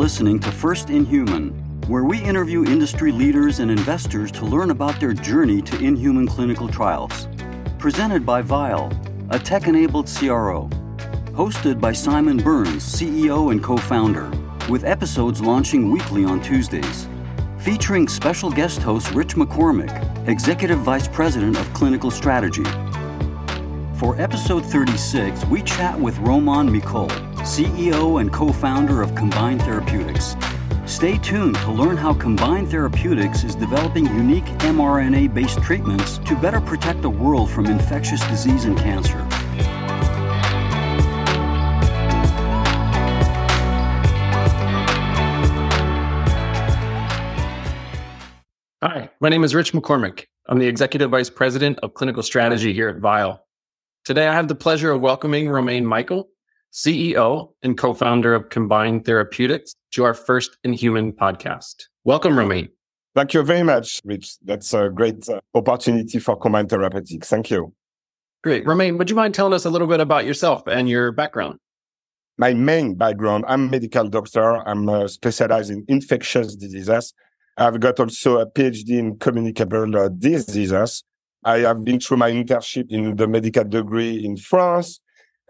listening to First in Human, where we interview industry leaders and investors to learn about their journey to inhuman clinical trials. Presented by Vial, a tech enabled CRO. Hosted by Simon Burns, CEO and co founder, with episodes launching weekly on Tuesdays. Featuring special guest host Rich McCormick, Executive Vice President of Clinical Strategy. For episode 36, we chat with Romain Micol, CEO and co founder of Combined Therapeutics. Stay tuned to learn how Combined Therapeutics is developing unique mRNA based treatments to better protect the world from infectious disease and cancer. Hi, my name is Rich McCormick. I'm the Executive Vice President of Clinical Strategy here at Vial. Today, I have the pleasure of welcoming Romain Micol, CEO and co-founder of Combined Therapeutics, to our first in human podcast. Welcome, Romain. Thank you very much, Rich. That's a great uh, opportunity for Combined Therapeutics. Thank you. Great. Romain, would you mind telling us a little bit about yourself and your background? My main background, I'm a medical doctor. I'm uh, specialized in infectious diseases. I've got also a PhD in communicable uh, diseases. I have been through my internship in the medical degree in France.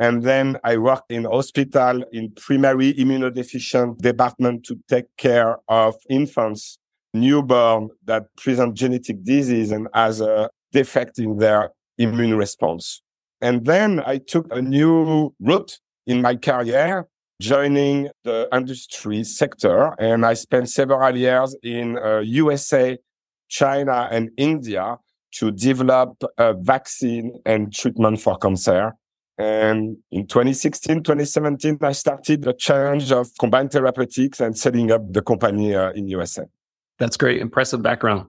And then I worked in hospital in primary immunodeficient department to take care of infants, newborn that present genetic disease and has a defect in their immune response. And then I took a new route in my career, joining the industry sector. And I spent several years in uh, USA, China, and India to develop a vaccine and treatment for cancer. And in 2016, 2017, I started the challenge of combined Therapeutics and setting up the company uh, in USA. That's great. Impressive background.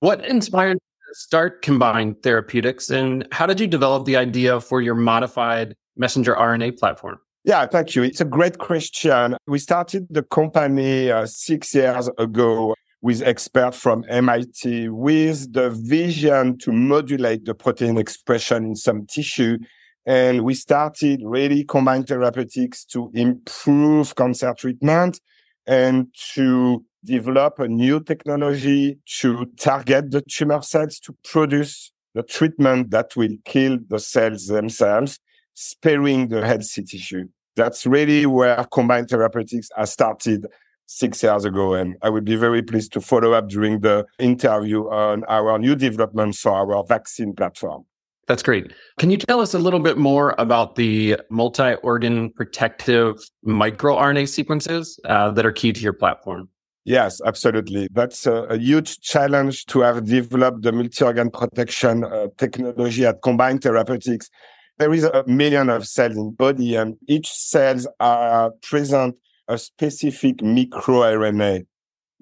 What inspired you to start combined Therapeutics and how did you develop the idea for your modified messenger RNA platform? Yeah, thank you. It's a great question. We started the company uh, six years ago with experts from MIT with the vision to modulate the protein expression in some tissue. And we started really combined therapeutics to improve cancer treatment and to develop a new technology to target the tumor cells to produce the treatment that will kill the cells themselves, sparing the healthy tissue. That's really where combined therapeutics has started six years ago. And I would be very pleased to follow up during the interview on our new developments for our vaccine platform. That's great. Can you tell us a little bit more about the multi organ protective microRNA sequences uh, that are key to your platform? Yes, absolutely. That's a, a huge challenge to have developed the multi organ protection uh, technology at Combined Therapeutics. There is a million of cells in body and each cells are present a specific microRNA.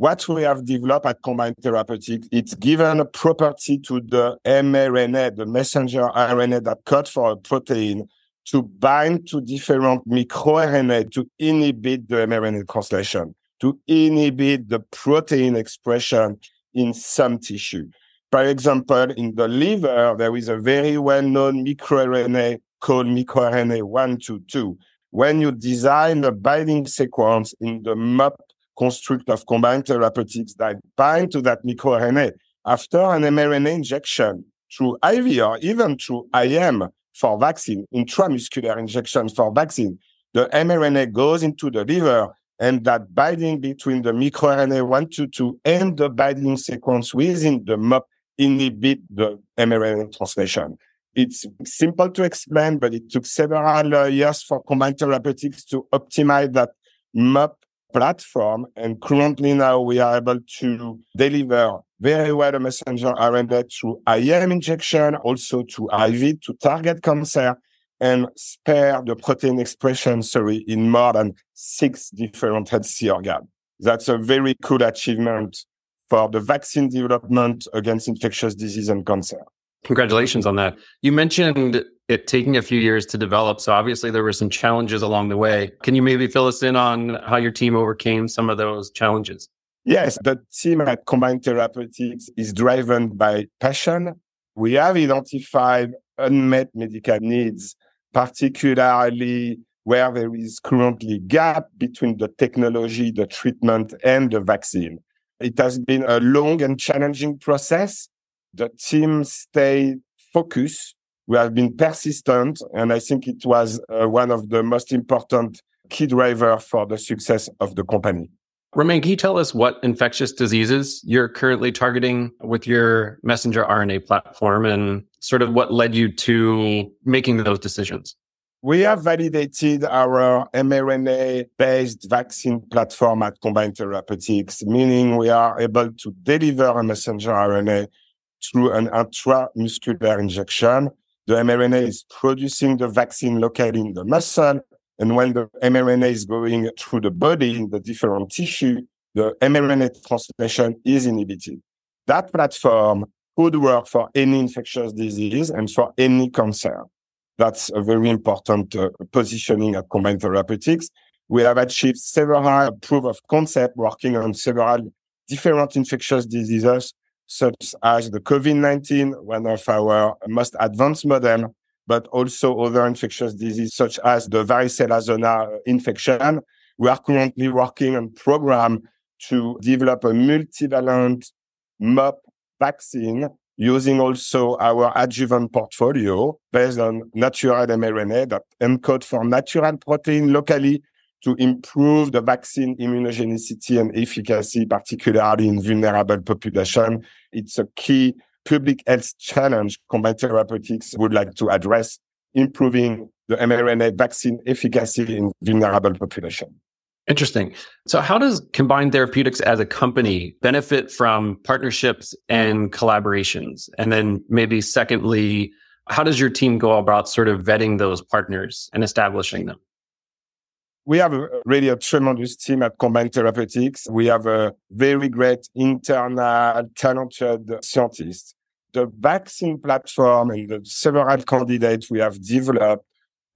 What we have developed at Combined Therapeutics, it's given a property to the mRNA, the messenger RNA that code for a protein to bind to different microRNA to inhibit the mRNA translation, to inhibit the protein expression in some tissue. For example, in the liver, there is a very well-known microRNA called microRNA 122 when you design a binding sequence in the MOP construct of combined therapeutics that bind to that microRNA after an mRNA injection through IV or even through IM for vaccine, intramuscular injection for vaccine, the mRNA goes into the liver and that binding between the microRNA 122 and the binding sequence within the MOP inhibit the mRNA translation. It's simple to explain, but it took several years for combined Therapeutics to optimize that MOP platform. And currently now we are able to deliver very well a messenger RNA through IM injection, also to IV to target cancer and spare the protein expression, sorry, in more than six different healthy organs. That's a very cool achievement for the vaccine development against infectious disease and cancer. Congratulations on that. You mentioned it taking a few years to develop. So obviously there were some challenges along the way. Can you maybe fill us in on how your team overcame some of those challenges? Yes, the team at Combined Therapeutics is driven by passion. We have identified unmet medical needs, particularly where there is currently gap between the technology, the treatment and the vaccine. It has been a long and challenging process. The team stayed focused. We have been persistent. And I think it was uh, one of the most important key driver for the success of the company. Romain, can you tell us what infectious diseases you're currently targeting with your messenger RNA platform and sort of what led you to making those decisions? We have validated our mRNA based vaccine platform at Combined Therapeutics, meaning we are able to deliver a messenger RNA through an intramuscular injection. The mRNA is producing the vaccine locally in the muscle and when the mRNA is going through the body in the different tissue, the mRNA translation is inhibited. That platform could work for any infectious disease and for any cancer. That's a very important uh, positioning at Combined Therapeutics. We have achieved several proof of concept working on several different infectious diseases, such as the COVID-19, one of our most advanced model, but also other infectious diseases such as the varicella zona uh, infection. We are currently working on a program to develop a multivalent MOP vaccine using also our adjuvant portfolio based on natural mRNA that encode for natural protein locally to improve the vaccine immunogenicity and efficacy, particularly in vulnerable population. It's a key public health challenge Combined Therapeutics would like to address, improving the mRNA vaccine efficacy in vulnerable population. Interesting. So, how does Combined Therapeutics as a company benefit from partnerships and collaborations? And then, maybe secondly, how does your team go about sort of vetting those partners and establishing them? We have a, really a tremendous team at Combined Therapeutics. We have a very great internal talented scientist. The vaccine platform and the several candidates we have developed,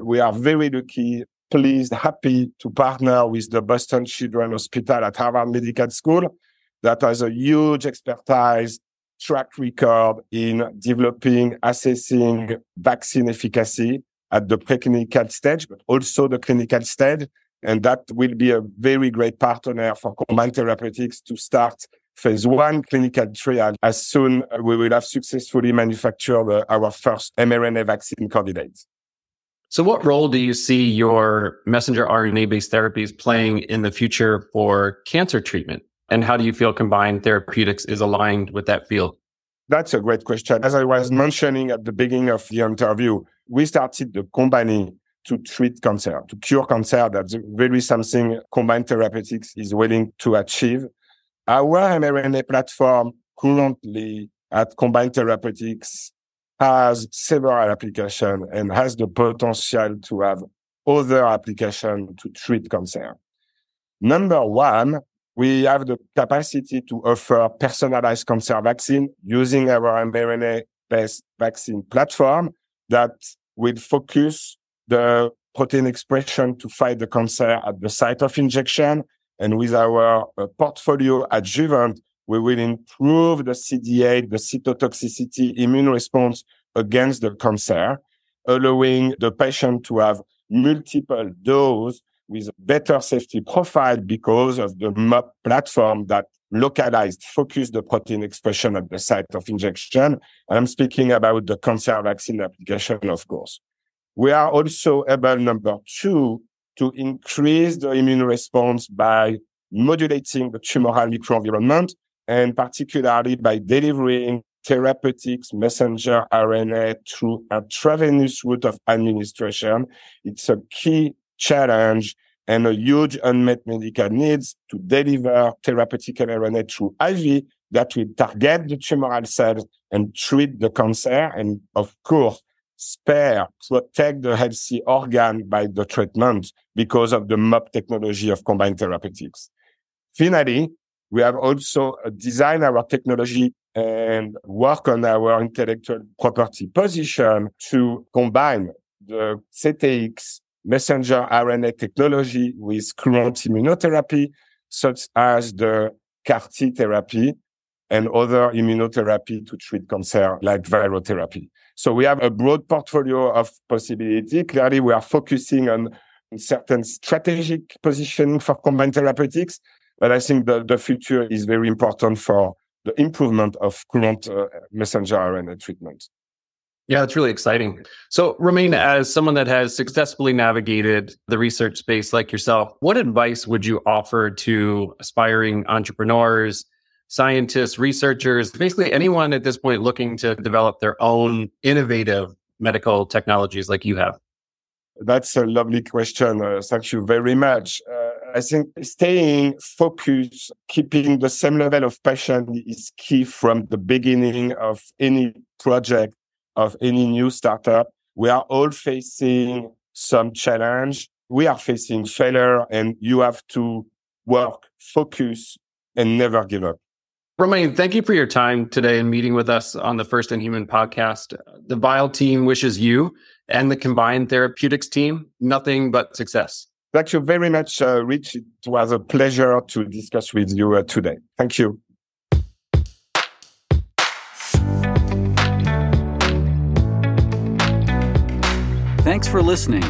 we are very lucky, pleased, happy to partner with the Boston Children's Hospital at Harvard Medical School that has a huge expertise track record in developing, assessing vaccine efficacy at the preclinical stage, but also the clinical stage. And that will be a very great partner for Combined Therapeutics to start phase one clinical trial as soon as we will have successfully manufactured uh, our first mRNA vaccine candidates. So, what role do you see your messenger RNA based therapies playing in the future for cancer treatment? And how do you feel combined Therapeutics is aligned with that field? That's a great question. As I was mentioning at the beginning of the interview, we started the company to treat cancer, to cure cancer. That's really something combined Therapeutics is willing to achieve. Our mRNA platform currently at combined Therapeutics has several applications and has the potential to have other applications to treat cancer. Number one, we have the capacity to offer personalized cancer vaccine using our mRNA based vaccine platform that will focus the protein expression to fight the cancer at the site of injection. And with our uh, portfolio adjuvant, we will improve the CD8, the cytotoxicity immune response against the cancer, allowing the patient to have multiple doses with a better safety profile because of the MOP platform that localized, focus the protein expression at the site of injection. I'm speaking about the cancer vaccine application, of course. We are also able, number two, to increase the immune response by modulating the tumoral microenvironment and particularly by delivering therapeutics messenger RNA through a intravenous route of administration. It's a key challenge and a huge unmet medical needs to deliver therapeutic RNA through IV that will target the tumoral cells and treat the cancer. And of course, spare, protect the healthy organ by the treatment because of the MOP technology of combined Therapeutics. Finally, we have also designed our technology and work on our intellectual property position to combine the CTX messenger RNA technology with current immunotherapy, such as the CAR T therapy and other immunotherapy to treat cancer like viral therapy. So we have a broad portfolio of possibility. Clearly, we are focusing on certain strategic positioning for combined therapeutics. But I think the, the future is very important for the improvement of current uh, messenger RNA treatment. Yeah, that's really exciting. So, Romain, as someone that has successfully navigated the research space like yourself, what advice would you offer to aspiring entrepreneurs, scientists, researchers, basically anyone at this point looking to develop their own innovative medical technologies like you have? That's a lovely question. Uh, thank you very much. Uh, I think staying focused, keeping the same level of passion is key from the beginning of any project, of any new startup. We are all facing some challenge. We are facing failure and you have to work, focus and never give up. Romain, thank you for your time today and meeting with us on the First in Human podcast. The Vial team wishes you and the combined therapeutics team nothing but success. Thank you very much, uh, Rich. It was a pleasure to discuss with you uh, today. Thank you. Thanks for listening.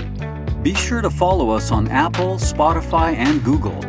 Be sure to follow us on Apple, Spotify, and Google